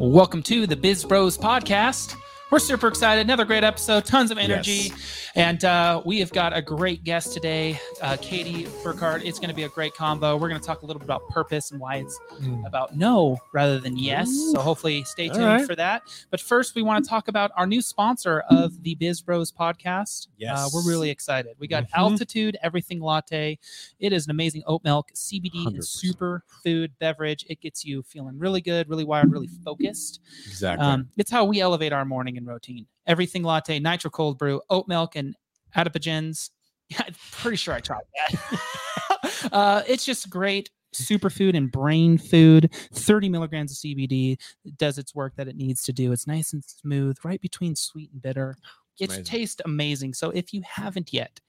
Welcome to the Biz Bros podcast. We're super excited. Another great episode, tons of energy. Yes. And uh, we have got a great guest today, uh, Katie Burkhardt. It's going to be a great combo. We're going to talk a little bit about purpose and why it's about no rather than yes. So hopefully stay tuned right. for that. But first, we want to talk about our new sponsor of the Biz Bros podcast. Uh, Yes. we're really excited. We got Mhm. Altitude Everything Latte. It is an amazing oat milk, CBD, and 100%. super food beverage. It gets you feeling really good, really wired, really focused. Exactly. Um, it's how we elevate our morning and routine. Everything latte, nitro cold brew, oat milk, and adaptogens. Yeah, I'm pretty sure I tried that. uh, it's just great superfood and brain food. 30 milligrams of CBD does its work that it needs to do. It's nice and smooth, right between sweet and bitter. Amazing. tastes amazing. So if you haven't yet,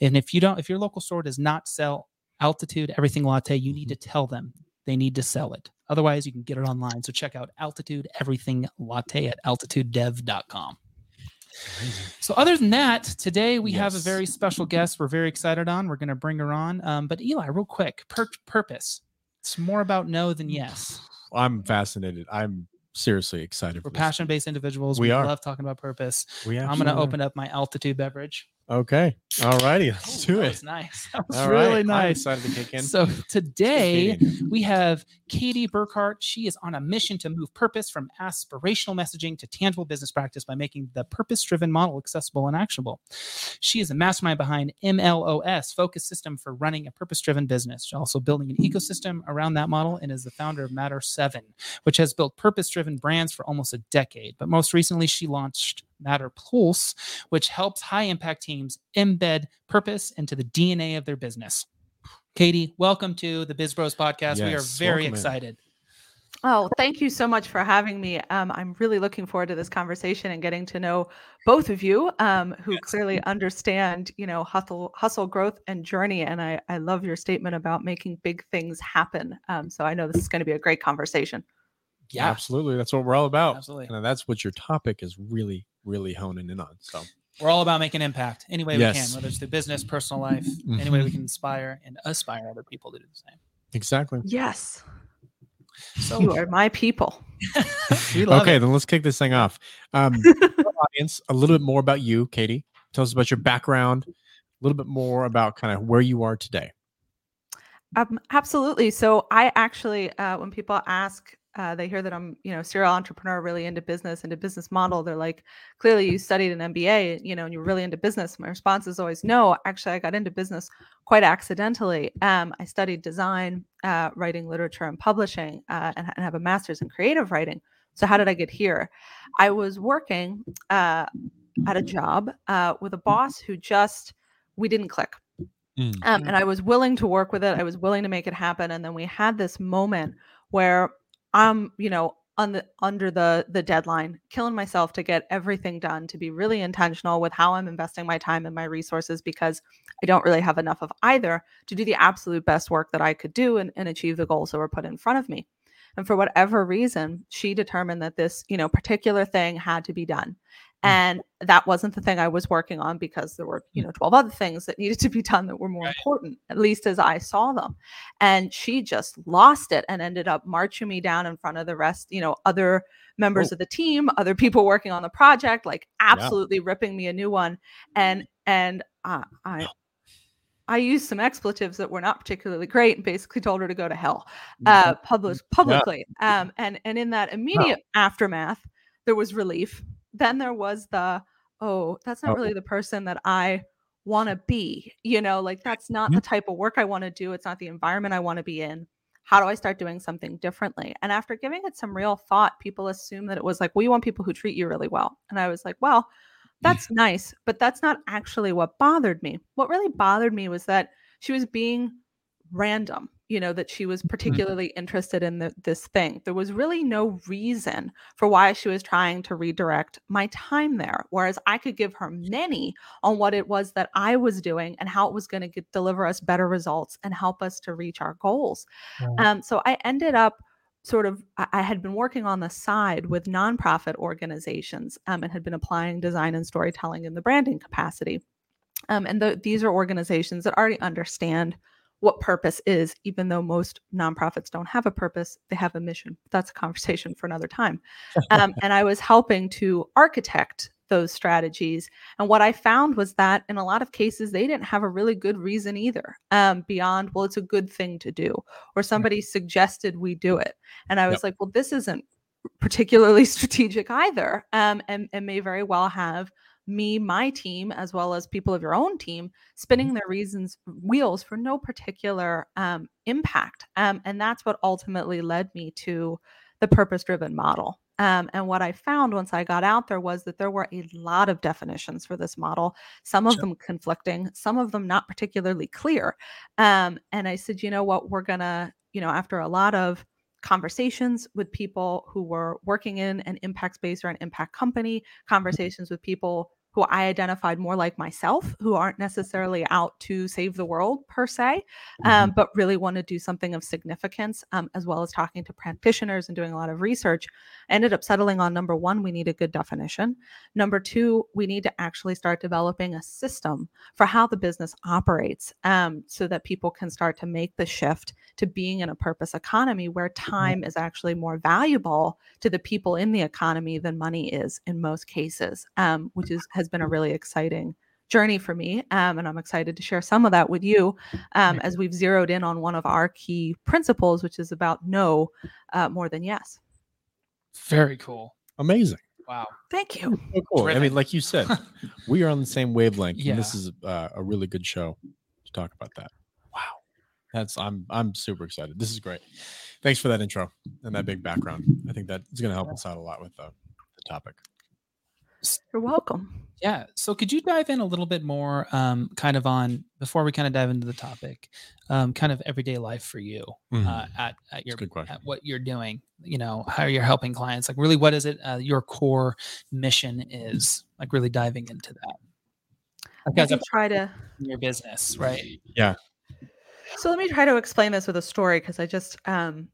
and if you don't, if your local store does not sell Altitude Everything Latte, you need to tell them they need to sell it. Otherwise, you can get it online. So check out Altitude Everything Latte at altitudedev.com. So, other than that, today we have a very special guest we're very excited on. We're going to bring her on. Um, but, Eli, real quick pur- purpose. It's more about no than yes. I'm fascinated. I'm seriously excited. We're passion based individuals. We are. love talking about purpose. We I'm going to open up my altitude beverage. Okay. All righty. Oh, Let's do that it. was nice. That was All really right, I'm nice. excited to kick in. So today we have Katie Burkhardt. She is on a mission to move purpose from aspirational messaging to tangible business practice by making the purpose-driven model accessible and actionable. She is a mastermind behind MLOS, Focus System for running a purpose-driven business. She's also building an ecosystem around that model and is the founder of Matter 7, which has built purpose-driven brands for almost a decade. But most recently, she launched Matter Pulse, which helps high-impact teams embed purpose into the DNA of their business. Katie, welcome to the Biz Bros podcast. we are very welcome in. excited. Oh, thank you so much for having me. Um, I'm really looking forward to this conversation and getting to know both of you, um, who clearly understand, you know, hustle, hustle, growth, and journey. And I, I love your statement about making big things happen. Um, so I know this is going to be a great conversation. Yeah, Absolutely. That's what we're all about. absolutely. And that's what your topic is really, really honing in on. So We're all about making impact any way we can, whether it's through business, personal life, any way we Mhm. can inspire and aspire other people to do the same. exactly. Yes, So you are my people. we love okay, it. then let's kick this thing off. Um, audience, a little bit more about you, Katie. Tell us about your background, a little bit more about kind of where you are today. Um, absolutely. So I actually, uh, when people ask, uh, they hear that I'm, you know, serial entrepreneur, really into business, into business model. They're like, clearly you studied an MBA, you know, and you're really into business. My response is always no. Actually, I got into business quite accidentally. Um, I studied design, uh, writing, literature, and publishing, uh, and, and have a master's in creative writing. So how did I get here? I was working uh, at a job uh, with a boss who just we didn't click. Mm. Um, and I was willing to work with it. I was willing to make it happen. And then we had this moment where I'm, you know, on the under the the deadline, killing myself to get everything done, to be really intentional with how I'm investing my time and my resources because I don't really have enough of either to do the absolute best work that I could do and, and achieve the goals that were put in front of me. And for whatever reason, she determined that this, you know, particular thing had to be done. And that wasn't the thing I was working on because there were, you know, 12 other things that needed to be done that were more Right. important, at least as I saw them. And she just lost it and ended up marching me down in front of the rest, you know, other members Oh. of the team, other people working on the project, like absolutely ripping me a new one. And and uh, I I used some expletives that were not particularly great and basically told her to go to hell uh, published publicly. Um, and and in that immediate aftermath, there was relief. Then there was the oh, that's not really the person that I want to be. You know, like that's not the mm-hmm. type of work I want to do. It's not the environment I want to be in. How do I start doing something differently? And after giving it some real thought, people assume that it was like, well, you want people who treat you really well. And I was like, well, that's nice, but that's not actually what bothered me. What really bothered me was that she was being random, you know, that she was particularly interested in the, this thing. There was really no reason for why she was trying to redirect my time there. Whereas I could give her many on what it was that I was doing and how it was going to deliver us better results and help us to reach our goals. Um, so I ended up sort of I I had been working on the side with nonprofit organizations um, and had been applying design and storytelling in the branding capacity. Um, and the, these are organizations that already understand what purpose is, even though most nonprofits don't have a purpose, they have a mission. That's a conversation for another time. Um, and I was helping to architect those strategies. And what I found was that in a lot of cases, they didn't have a really good reason either, um, beyond, well, it's a good thing to do, or somebody suggested we do it. And I was Yep. like, well, this isn't particularly strategic either, um, and, and may very well have me, my team, as well as people of your own team, spinning their reasons wheels for no particular um, impact. Um, and that's what ultimately led me to the purpose driven model. Um, and what I found once I got out there was that there were a lot of definitions for this model, some of Sure. them conflicting, some of them not particularly clear. Um, and I said, you know what, we're going to, you know, after a lot of conversations with people who were working in an impact space or an impact company, mm-hmm. conversations with people who I identified more like myself, who aren't necessarily out to save the world per se, um, but really want to do something of significance, um, as well as talking to practitioners and doing a lot of research. I ended up settling on number one, we need a good definition. Number two, we need to actually start developing a system for how the business operates um, so that people can start to make the shift to being in a purpose economy where time is actually more valuable to the people in the economy than money is in most cases, um, which is has been a really exciting journey for me. Um, and I'm excited to share some of that with you um, as we've zeroed in on one of our key principles, which is about no uh, more than yes. Very cool. Amazing. Wow. Thank you. So cool. I mean, like you said, we are on the same wavelength. And this is uh, a really good show to talk about that. Wow. That's I'm I'm super excited. This is great. Thanks for that intro and that big background. I think that is going to help us out a lot with the, the topic. You're welcome. Yeah. So could you dive in a little bit more, um, kind of on before we kind of dive into the topic, um, kind of everyday life for you Mhm. uh, at at your at what you're doing. You know how you're helping clients. Like really, what is it? Uh, your core mission is like really diving into that. Like Let as a try to in your business, right? Yeah. So let me try to explain this with a story because I just um,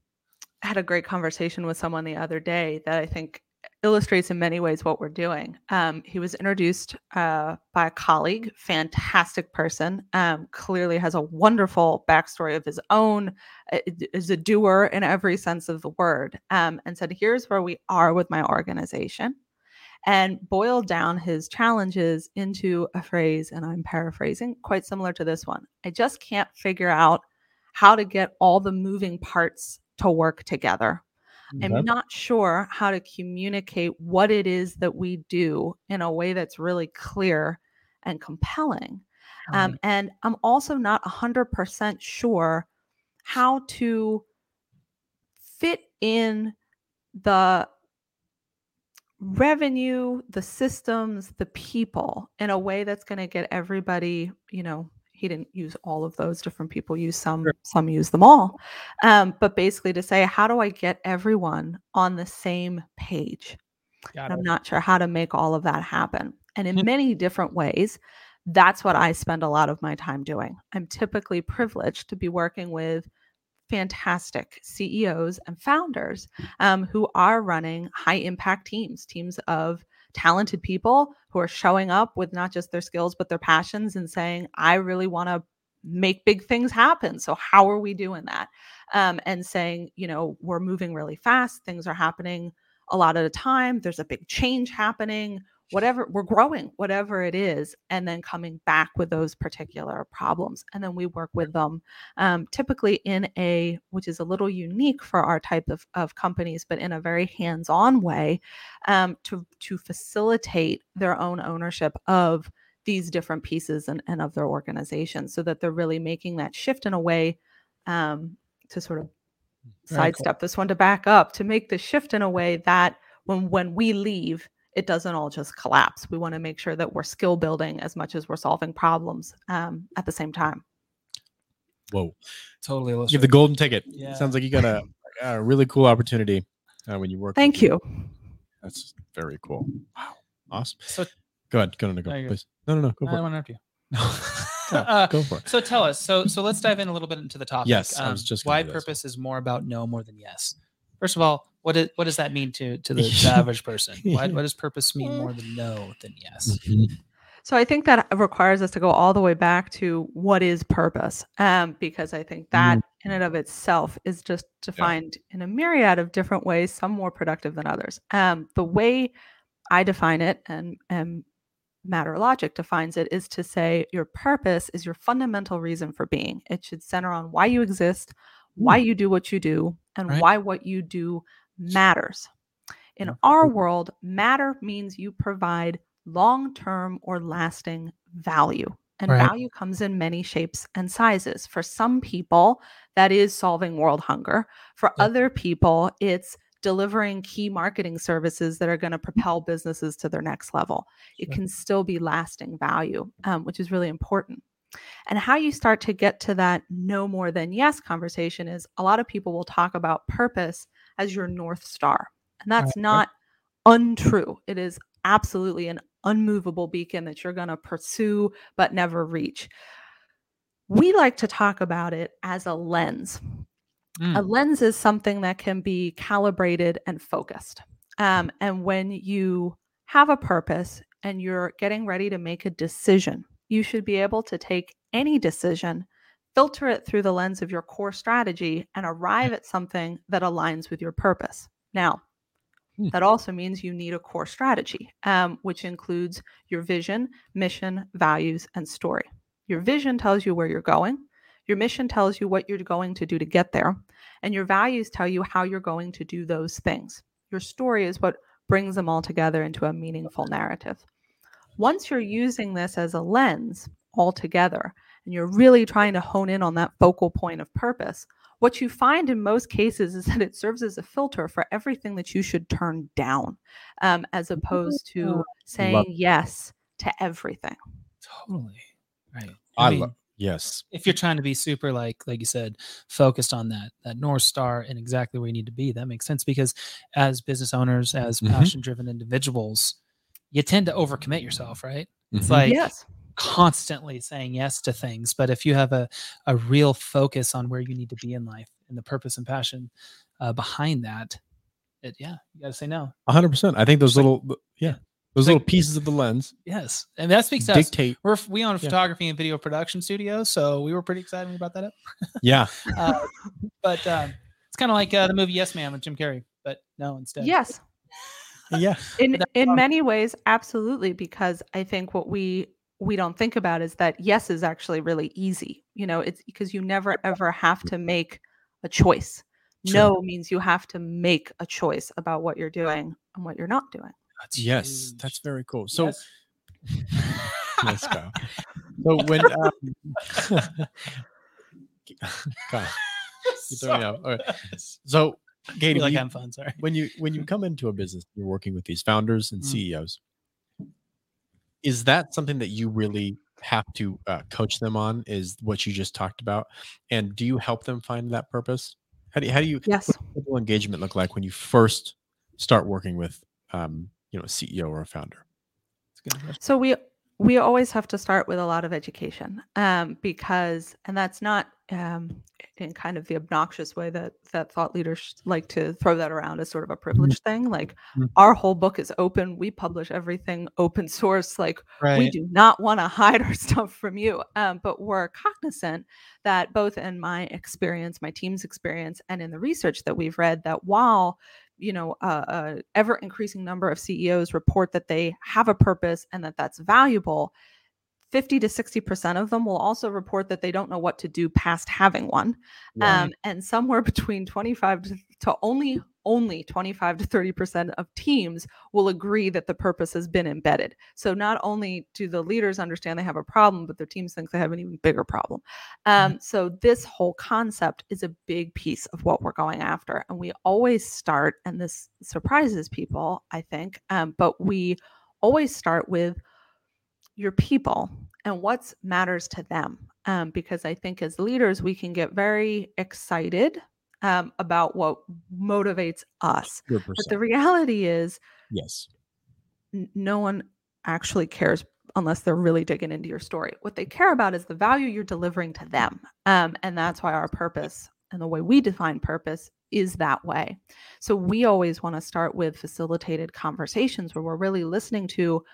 had a great conversation with someone the other day that I think illustrates in many ways what we're doing. Um, he was introduced uh, by a colleague, fantastic person, um, clearly has a wonderful backstory of his own, is a doer in every sense of the word, um, and said, Here's where we are with my organization. And boiled down his challenges into a phrase, and I'm paraphrasing, quite similar to this one. I just can't figure out how to get all the moving parts to work together. I'm Okay. not sure how to communicate what it is that we do in a way that's really clear and compelling. Um, and I'm also not 100% sure how to fit in the revenue, the systems, the people in a way that's going to get everybody, you know, he didn't use all of those different people use some Sure. some use them all. Um, but basically to say how do i get everyone on the same page? I'm not sure how to make all of that happen. And in Mhm. many different ways that's what i spend a lot of my time doing. I'm typically privileged to be working with fantastic ceos and founders um, who are running high impact teams teams of talented people who are showing up with not just their skills but their passions and saying i really want to make big things happen so how are we doing that? Um, and saying you know we're moving really fast things are happening a lot at a time there's a big change happening whatever we're growing whatever it is and then coming back with those particular problems and then we work with them um, typically in a which is a little unique for our type of, of companies but in a very hands-on way um, to to facilitate their own ownership of these different pieces and, and of their organization so that they're really making that shift in a way um, to sort of Very cool. sidestep this one to back up to make the shift in a way that when when we leave it doesn't all just collapse we want to make sure that we're skill building as much as we're solving problems um, at the same time Whoa. Totally. Give illustrative. the golden ticket. Yeah. Sounds like you got a, a really cool opportunity uh, when you work. thank you That's very cool. Wow. Awesome. So Go ahead. Go, no, no, go, No, you're- please. No, no, no. Go I for it. want to after you. No, Uh, go for it. So tell us. So so let's dive in a little bit into the topic. Yes, I was just why purpose is more about no more than yes. First of all, what is, what does that mean to to the, the average person? Why, what does purpose mean more than no than yes? Mhm. So I think that requires us to go all the way back to what is purpose, um, because I think that in and of itself is just defined in a myriad of different ways, some more productive than others. Um, the way I define it, and and Matter Logic defines it, is to say your purpose is your fundamental reason for being. It should center on why you exist, why you do what you do, and Right. why what you do matters. In our world, matter means you provide long term or lasting value. And Right. value comes in many shapes and sizes. For some people, that is solving world hunger. For Yeah. other people, it's delivering key marketing services that are going to propel businesses to their next level. It can still be lasting value, um, which is really important. And how you start to get to that no more than yes conversation is a lot of people will talk about purpose as your North Star. And that's Right. not untrue. It is absolutely an unmovable beacon that you're going to pursue but never reach. We like to talk about it as a lens. A Mm. lens is something that can be calibrated and focused. Um, and when you have a purpose and you're getting ready to make a decision, you should be able to take any decision, filter it through the lens of your core strategy, and arrive at something that aligns with your purpose. Now, Hmm. that also means you need a core strategy, um, which includes your vision, mission, values, and story. Your vision tells you where you're going. Your mission tells you what you're going to do to get there. And your values tell you how you're going to do those things. Your story is what brings them all together into a meaningful narrative. Once you're using this as a lens altogether, and you're really trying to hone in on that focal point of purpose, what you find in most cases is that it serves as a filter for everything that you should turn down, um, as opposed to saying yes to everything. Totally. Right. I, mean, love yes. if you're trying to be super like like you said focused on that that north star and exactly where you need to be that makes sense because as business owners as Mhm. passion driven individuals you tend to overcommit yourself right it's Mhm. like yes. Constantly saying yes to things but if you have a, a real focus on where you need to be in life and the purpose and passion uh, behind that it, yeah you got to say no A hundred percent. I think those like- little yeah, those like- little pieces of the lens yes and that speaks to us dictate. we're we own a Yeah. photography and video production studio so we were pretty excited when we brought that up Yeah. uh, but um, it's kind of like uh, the movie Yes Man with Jim Carrey, but no, instead. Yes. Yeah. in in many ways absolutely because i think what we we don't think about is that yes is actually really easy you know it's because you never ever have to make a choice True. no means you have to make a choice about what you're doing and what you're not doing That's Yes, huge. that's very cool. So Yes. Yes, Kyle. So when um, Kyle, you throw me off. All right. So Katie, Katie, like when, you, I'm fun. Sorry. when you when you come into a business, you're working with these founders and Mm. CEOs. Is that something that you really have to uh, coach them on? Is what you just talked about, and do you help them find that purpose? How do you, how do you yes what engagement look like when you first start working with um, you know a CEO or a founder? It's a good question. So we we always have to start with a lot of education um, because, and that's not um, in kind of the obnoxious way that that thought leaders like to throw that around as sort of a privilege thing. Like Mhm. our whole book is open. We publish everything open source. Like we do not want to hide our stuff from you. Um, but we're cognizant that both in my experience, my team's experience, and in the research that we've read, that while you know uh, uh, a, a ever increasing number of CEOs report that they have a purpose and that that's valuable. 50 to 60% of them will also report that they don't know what to do past having one. Right. Um, and somewhere between 25 to, to only only 25 to 30% of teams will agree that the purpose has been embedded. So not only do the leaders understand they have a problem, but their teams think they have an even bigger problem. Um, so this whole concept is a big piece of what we're going after. And we always start, and this surprises people, I think, um, but we always start with your people and what matters to them. Um, because I think as leaders, we can get very excited um, about what motivates us. Good But the reality is, Yes. n- no one actually cares unless they're really digging into your story. What they care about is the value you're delivering to them. Um, and that's why our purpose and the way we define purpose is that way. So we always want to start with facilitated conversations where we're really listening to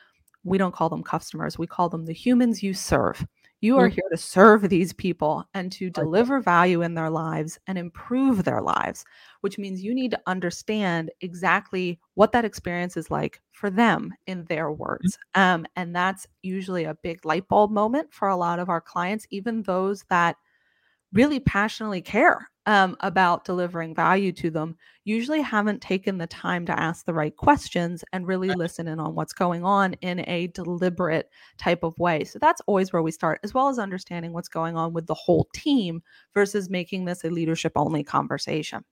we don't call them customers, we call them the humans you serve. You are here to serve these people and to deliver value in their lives and improve their lives, which means you need to understand exactly what that experience is like for them in their words. Um, and that's usually a big light bulb moment for a lot of our clients, even those that really passionately care um, about delivering value to them usually haven't taken the time to ask the right questions and really listen in on what's going on in a deliberate type of way. So that's always where we start, as well as understanding what's going on with the whole team versus making this a leadership only conversation.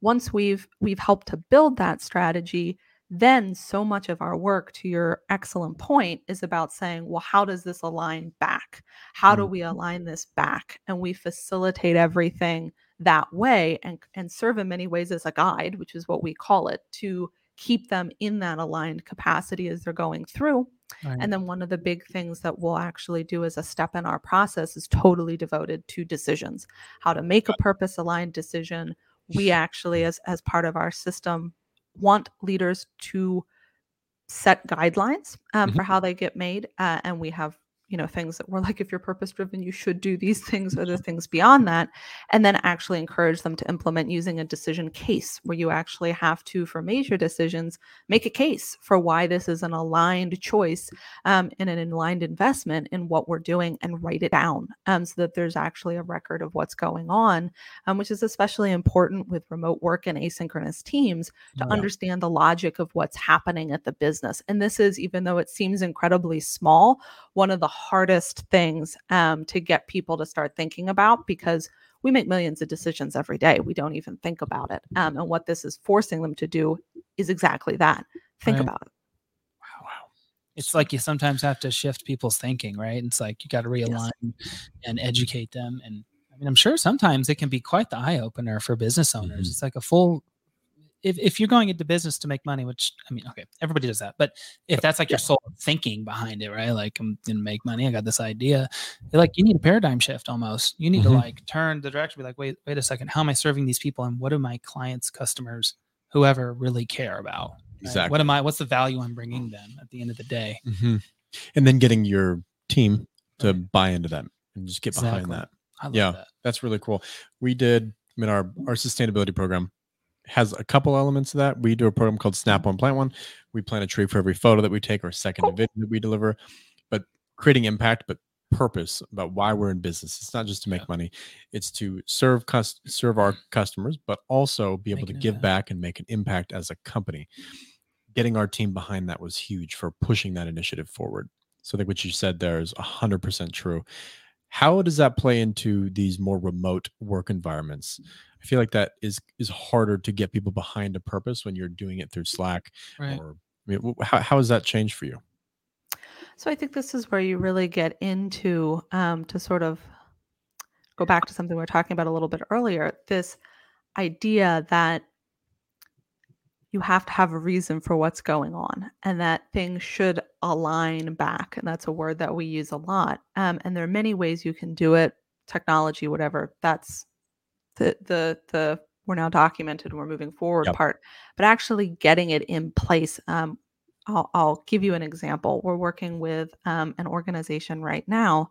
Once we've we've helped to build that strategy, then so much of our work to your excellent point is about saying well how does this align back? How do we mm-hmm. align this back? And we facilitate everything that way and and serve in many ways as a guide which is what we call it to keep them in that aligned capacity as they're going through. Right. and then one of the big things that we'll actually do as a step in our process is totally devoted to decisions. How to make a purpose aligned decision we actually as as part of our system want leaders to set guidelines um, Mhm. for how they get made uh, and we have you know things that we're like if you're purpose driven you should do these things or the things beyond that and then actually encourage them to implement using a decision case where you actually have to for major decisions make a case for why this is an aligned choice um, and an aligned investment in what we're doing and write it down um, so that there's actually a record of what's going on um, which is especially important with remote work and asynchronous teams to Yeah. understand the logic of what's happening at the business. And this is, even though it seems incredibly small, one of the hardest things um, to get people to start thinking about because we make millions of decisions every day. We don't even think about it. Um, and what this is forcing them to do is exactly that think Right. about it. Wow. it's like you sometimes have to shift people's thinking, right? It's like you got to realign and educate them. And I mean, I'm sure sometimes it can be quite the eye opener for business owners. Mhm. It's like a full. If, if you're going into business to make money, which I mean, okay, everybody does that, but if that's like your sole thinking behind it, right? Like I'm gonna make money, I got this idea. Like you need a paradigm shift almost. You need Mhm. to like turn the direction, be like, wait, wait a second, how am I serving these people, and what do my clients, customers, whoever really care about? right? Exactly. What am I? What's the value I'm bringing them at the end of the day? hmm And then getting your team to buy into that and just get behind that. I love Yeah. that. That's really cool. We did, I mean, our, our sustainability program has a couple elements of that. We do a program called Snap One Plant One. We plant a tree for every photo that we take or second Cool. division that we deliver, but creating impact, but purpose about why we're in business. It's not just to make Yeah. money. It's to serve cus- serve our customers, but also be able to give back and make an impact as a company. Getting our team behind that was huge for pushing that initiative forward. So I think what you said there is 100% true. How does that play into these more remote work environments? I feel like that is is harder to get people behind a purpose when you're doing it through Slack Right. or I mean, how, how has that changed for you? So I think this is where you really get into um, to sort of go back to something we were talking about a little bit earlier. This idea that you have to have a reason for what's going on and that things should align back. And that's a word that we use a lot. Um, and there are many ways you can do it, technology, whatever. That's the the the we're now documented and we're moving forward Yep. part. But actually getting it in place. Um, I'll, I'll give you an example. We're working with um, an organization right now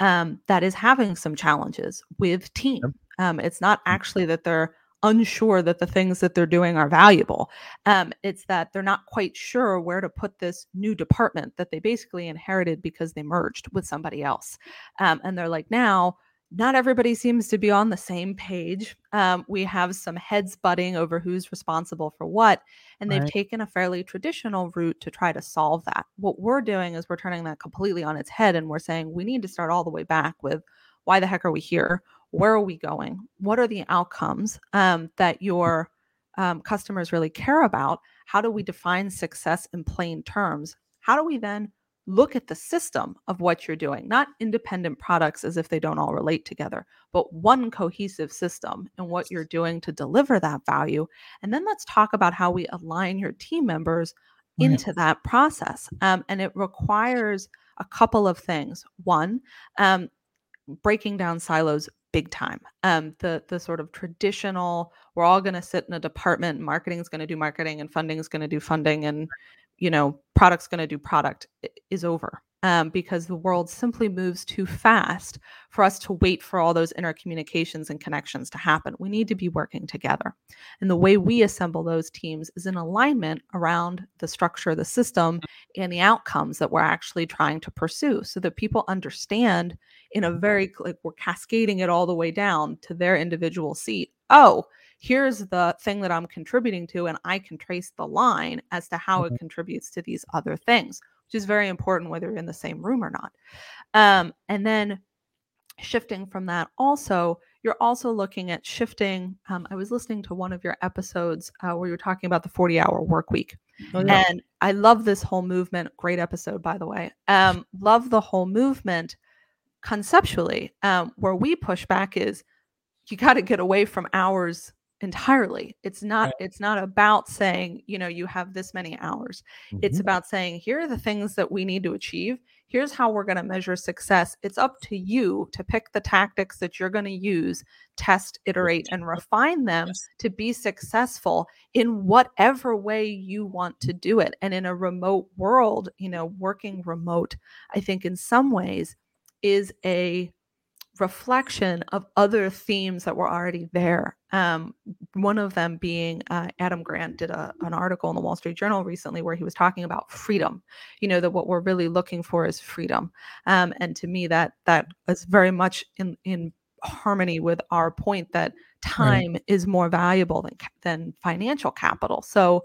um, that is having some challenges with team. Um, it's not actually that they're unsure that the things that they're doing are valuable. Um, it's that they're not quite sure where to put this new department that they basically inherited because they merged with somebody else. Um, and they're like, now, not everybody seems to be on the same page. Um, we have some heads butting over who's responsible for what, and they've taken a fairly traditional route to try to solve that. What we're doing is we're turning that completely on its head, and we're saying we need to start all the way back with why the heck are we here? Where are we going? What are the outcomes um, that your um, customers really care about? How do we define success in plain terms? How do we then look at the system of what you're doing, not independent products as if they don't all relate together, but one cohesive system and what you're doing to deliver that value? And then let's talk about how we align your team members Right. into that process. Um, and it requires a couple of things. One, um, breaking down silos big time. Um, the the sort of traditional, we're all going to sit in a department, marketing is going to do marketing, and funding is going to do funding, and you know product's going to do product is over um, because the world simply moves too fast for us to wait for all those intercommunications and connections to happen. We need to be working together. And the way we assemble those teams is in alignment around the structure of the system and the outcomes that we're actually trying to pursue so that people understand in a very like we're cascading it all the way down to their individual seat. Oh, here's the thing that I'm contributing to, and I can trace the line as to how it contributes to these other things, which is very important whether you're in the same room or not. Um, and then shifting from that, also, you're also looking at shifting. Um, I was listening to one of your episodes uh, where you were talking about the 40 hour work week. Oh, yeah. And I love this whole movement. Great episode, by the way. Um, love the whole movement conceptually. Um, where we push back is you got to get away from hours entirely. It's not. Right. It's not about saying you know you have this many hours. It's Mhm. about saying here are the things that we need to achieve. Here's how we're going to measure success. It's up to you to pick the tactics that you're going to use, test, iterate, and refine them Yes. to be successful in whatever way you want to do it. And in a remote world, you know, working remote, I think in some ways is a reflection of other themes that were already there. Um, one of them being uh, Adam Grant did a, an article in the Wall Street Journal recently where he was talking about freedom. You know that what we're really looking for is freedom, um, and to me that that is very much in in harmony with our point that time is more valuable than than financial capital. So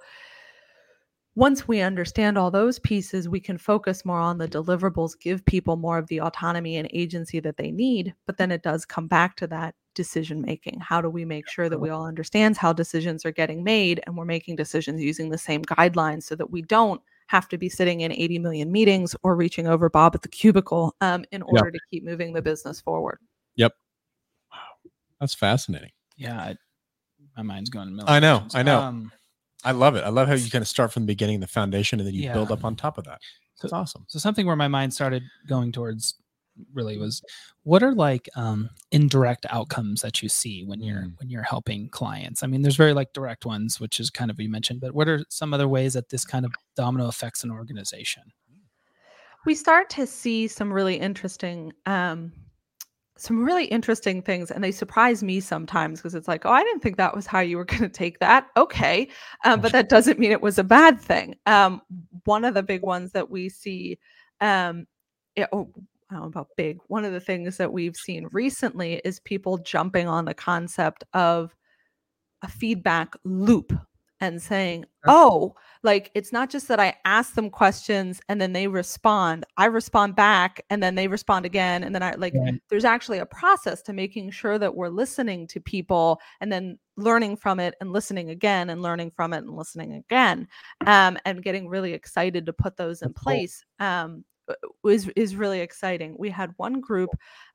once we understand all those pieces, we can focus more on the deliverables, give people more of the autonomy and agency that they need. But then it does come back to that decision making. How do we make sure that we all understand how decisions are getting made and we're making decisions using the same guidelines so that we don't have to be sitting in 80 million meetings or reaching over Bob at the cubicle um, in order to keep moving the business forward. Yep. Wow. That's fascinating. Yeah, I, my mind's going. in a I million know, directions. I know. Um, I love it. I love how you kind of start from the beginning, the foundation, and then you build up on top of that. It's awesome. so something where my mind started going towards really was what are like um indirect outcomes that you see when you're Mm. when you're helping clients i mean there's very like direct ones which is kind of you mentioned but what are some other ways that this kind of domino affects an organization we start to see some really interesting um some really interesting things and they surprise me sometimes because it's like oh i didn't think that was how you were going to take that okay um, but that doesn't mean it was a bad thing um one of the big ones that we see um it, oh, I don't know about big. One of the things that we've seen recently is people jumping on the concept of a feedback loop and saying, oh, like it's not just that I ask them questions and then they respond. I respond back and then they respond again. And then I like, Right. there's actually a process to making sure that we're listening to people and then learning from it and listening again and learning from it and listening again um, and getting really excited to put those in place. Um, is is really exciting. We had one group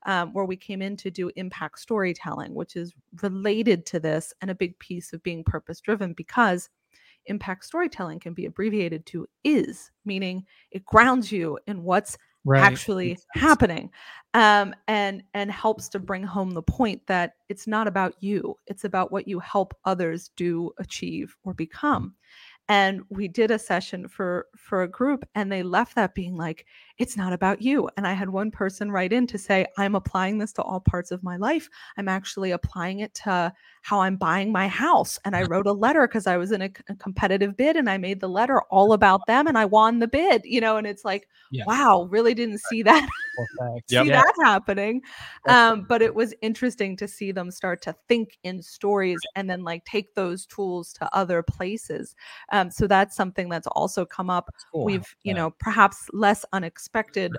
um, where we came in to do impact storytelling, which is related to this and a big piece of being purpose driven because impact storytelling can be abbreviated to is, meaning it grounds you in what's actually Makes happening um, and and helps to bring home the point that it's not about you it's about what you help others do achieve or become and we did a session for for a group and they left that being like it's not about you and i had one person write in to say i'm applying this to all parts of my life i'm actually applying it to how i'm buying my house and i wrote a letter because i was in a competitive bid and i made the letter all about them and i won the bid you know and it's like Yeah. wow really didn't see that. Yep. see Yeah. that happening um, but it was interesting to see them start to think in stories and then like take those tools to other places um, so that's something that's also come up Cool. we've you know perhaps less unexpected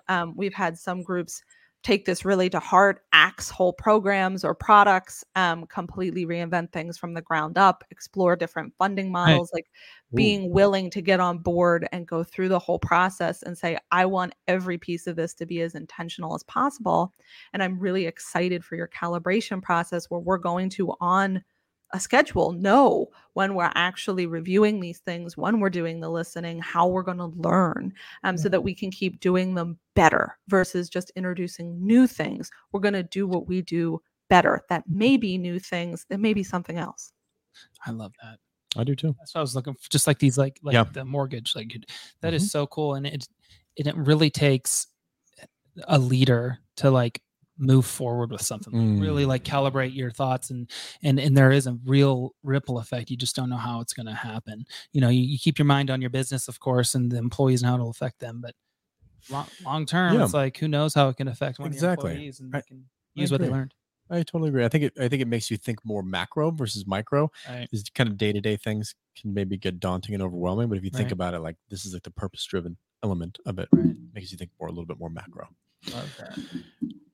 um, we've had some groups take this really to heart axe whole programs or products um, completely reinvent things from the ground up explore different funding models like Ooh. being willing to get on board and go through the whole process and say i want every piece of this to be as intentional as possible and i'm really excited for your calibration process where we're going to on a schedule know when we're actually reviewing these things when we're doing the listening how we're going to learn um, so that we can keep doing them better versus just introducing new things we're going to do what we do better that may be new things that may be something else I love that. I do too. That's what I was looking for. Just like these, like like Yeah. the mortgage, like that is Mhm. so cool, and it and it really takes a leader to like move forward with something. Like really Mm. like calibrate your thoughts, and and and there is a real ripple effect. You just don't know how it's going to happen. You know, you, you keep your mind on your business, of course, and the employees and how it'll affect them, but long long term, Yeah. it's like who knows how it can affect one Exactly. of your employees, and I- they can use what they learned. I totally agree. I think it I think it makes you think more macro versus micro. Right. These kind of day to day things can maybe get daunting and overwhelming, but if you think Right. about it like this is like the purpose driven element of it, Right. makes you think more a little bit more macro. Love that.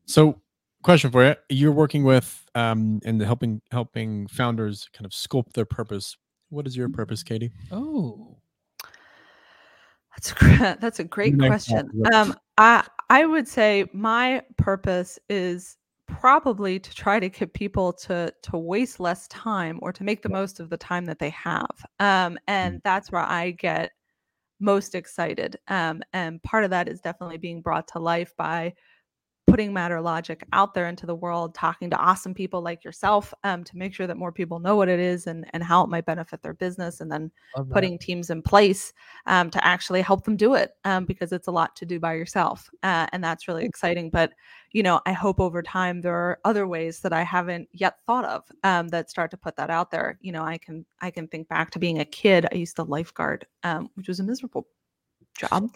So, question for you: You're working with um and helping helping founders kind of sculpt their purpose. What is your purpose, Katie? Oh. That's a great, that's a great Nice question. job. Um, I I would say my purpose is probably to try to get people to to waste less time or to make the most of the time that they have. Um, and that's where I get most excited. Um, and part of that is definitely being brought to life by putting matter logic out there into the world, talking to awesome people like yourself um, to make sure that more people know what it is and, and how it might benefit their business, and then putting teams in place um, to actually help them do it um, because it's a lot to do by yourself. Uh, and that's really exciting. But, you know, I hope over time there are other ways that I haven't yet thought of um, that start to put that out there. You know, I can I can think back to being a kid. I used to lifeguard, um, which was a miserable job.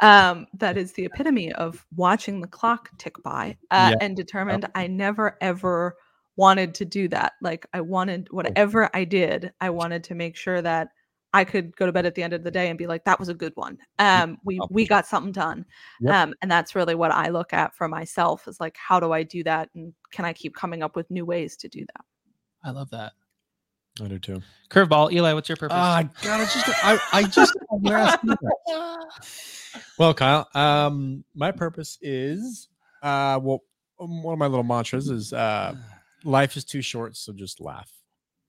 Um, that is the epitome of watching the clock tick by uh, Yeah. and determined I never ever wanted to do that. Like I wanted whatever I did, I wanted to make sure that I could go to bed at the end of the day and be like, that was a good one. Um, we we got something done. Yep. Um, and that's really what I look at for myself is like, how do I do that? And can I keep coming up with new ways to do that? I love that. I do too. Curveball, Eli, what's your purpose? Ah, God, it's just I, I just you're asking me that. Well, Kyle, um, my purpose is uh, well, um, one of my little mantras is uh, life is too short, so just laugh.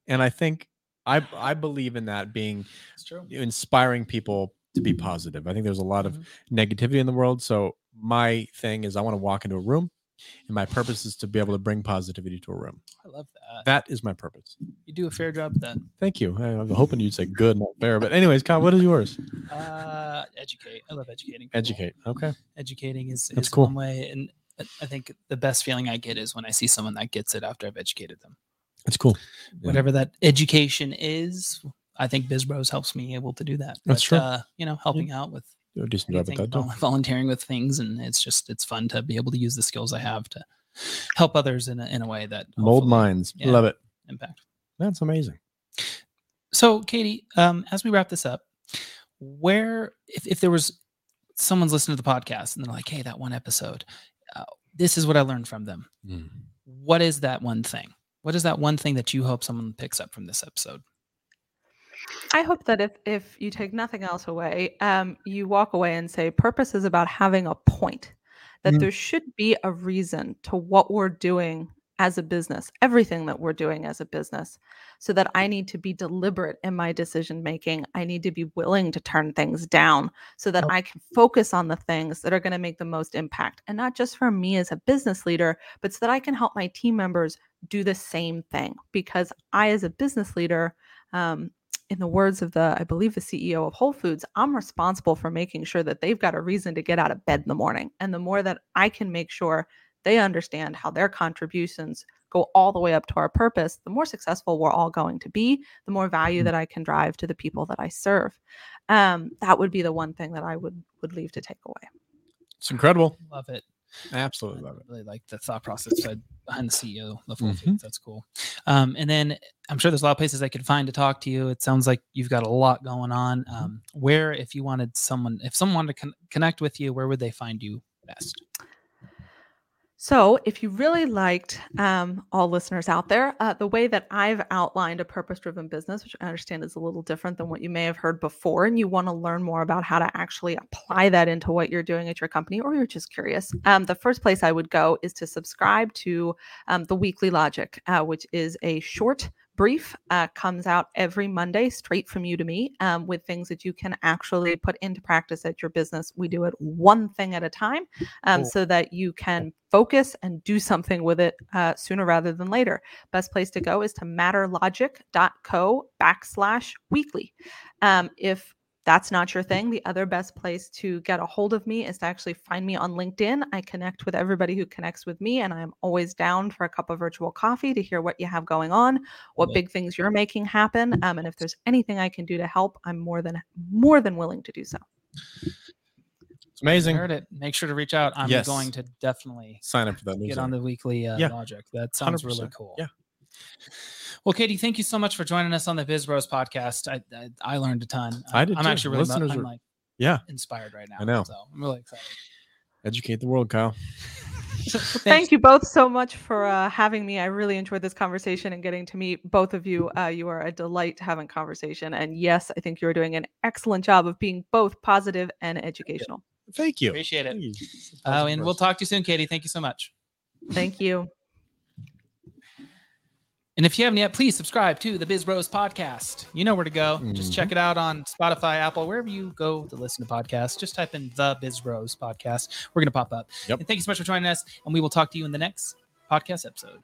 And I think I I believe in that being inspiring people to be positive. I think there's a lot of Mhm. negativity in the world. So my thing is I want to walk into a room and my purpose is to be able to bring positivity to a room. I love that. That is my purpose. You do a fair job that. Thank you. I, I'm hoping you'd say good, not fair. But anyways, Kyle, what is yours? Uh, educate. I love educating. people. Educate. Okay. Educating is, That's is cool. one way, and I- think the best feeling I get is when I see someone that gets it after I've educated them. That's cool. Yeah. Whatever that education is, I think BizBros helps me able to do that. That's But, true. Uh, you know, helping out with a decent job at that. vol- volunteering with things, and it's just it's fun to be able to use the skills I have to help others in a, in a way that Mold minds. yeah. Love it. impact. That's amazing. So, Katie, um, as we wrap this up, where if, if there was someone's listening to the podcast and they're like, "Hey, that one episode, uh, this is what I learned from them." What is that one thing? What is that one thing that you hope someone picks up from this episode? I hope that if if you take nothing else away, um, you walk away and say purpose is about having a point. That Mm. there should be a reason to what we're doing as a business, everything that we're doing as a business, so that I need to be deliberate in my decision making. I need to be willing to turn things down so that. I can focus on the things that are going to make the most impact. And not just for me as a business leader, but so that I can help my team members do the same thing. Because I, as a business leader, um, in the words of the, I believe, the CEO of Whole Foods, I'm responsible for making sure that they've got a reason to get out of bed in the morning. And the more that I can make sure they understand how their contributions go all the way up to our purpose, the more successful we're all going to be, the more value Mhm. that I can drive to the people that I serve. Um, that would be the one thing that I would would leave to take away. It's incredible. Love it. Absolutely love it. really like the thought process behind- the CEO Mhm. Foods. That's cool. Um, and then I'm sure there's a lot of places I could find to talk to you. It sounds like you've got a lot going on. Mm-hmm. Um, where, if you wanted someone, if someone wanted to con- connect with you, where would they find you best? So, if you really liked um, all listeners out there, uh, the way that I've outlined a purpose driven business, which I understand is a little different than what you may have heard before, and you want to learn more about how to actually apply that into what you're doing at your company, or you're just curious, um, the first place I would go is to subscribe to um, the Weekly Logic, uh, which is a short brief uh, comes out every Monday straight from you to me um, with things that you can actually put into practice at your business. We do it one thing at a time um, Cool. so that you can focus and do something with it uh, sooner rather than later. Best place to go is to matterlogic.co backslash weekly. Um, if that's not your thing, the other best place to get a hold of me is to actually find me on LinkedIn. I connect with everybody who connects with me, and I'm always down for a cup of virtual coffee to hear what you have going on, what Love big things you're making happen. Um, and if there's anything I can do to help, I'm more than more than willing to do so. It's amazing. Heard it. Make sure to reach out. I'm Yes. going to definitely Sign up for that get on the weekly uh, Yeah. logic. That sounds really 100%. cool. Yeah. Well, Katie, thank you so much for joining us on the Biz Bros podcast. I I, I learned a ton. I did I'm too. actually really mo- Listeners I'm like Yeah. inspired right now. I know. So I'm really excited. Educate the world, Kyle. Thank you both so much for uh, having me. I really enjoyed this conversation and getting to meet both of you. Uh, you are a delight to having conversation. And yes, I think you're doing an excellent job of being both positive and educational. Thank you. Appreciate it. Thank you. Uh, and we'll talk to you soon, Katie. Thank you so much. Thank you. And if you haven't yet, please subscribe to the Biz Bros podcast. You know where to go. Just check it out on Spotify, Apple, wherever you go to listen to podcasts. Just type in the Biz Bros podcast. We're going to pop up. Yep. And thank you so much for joining us. And we will talk to you in the next podcast episode.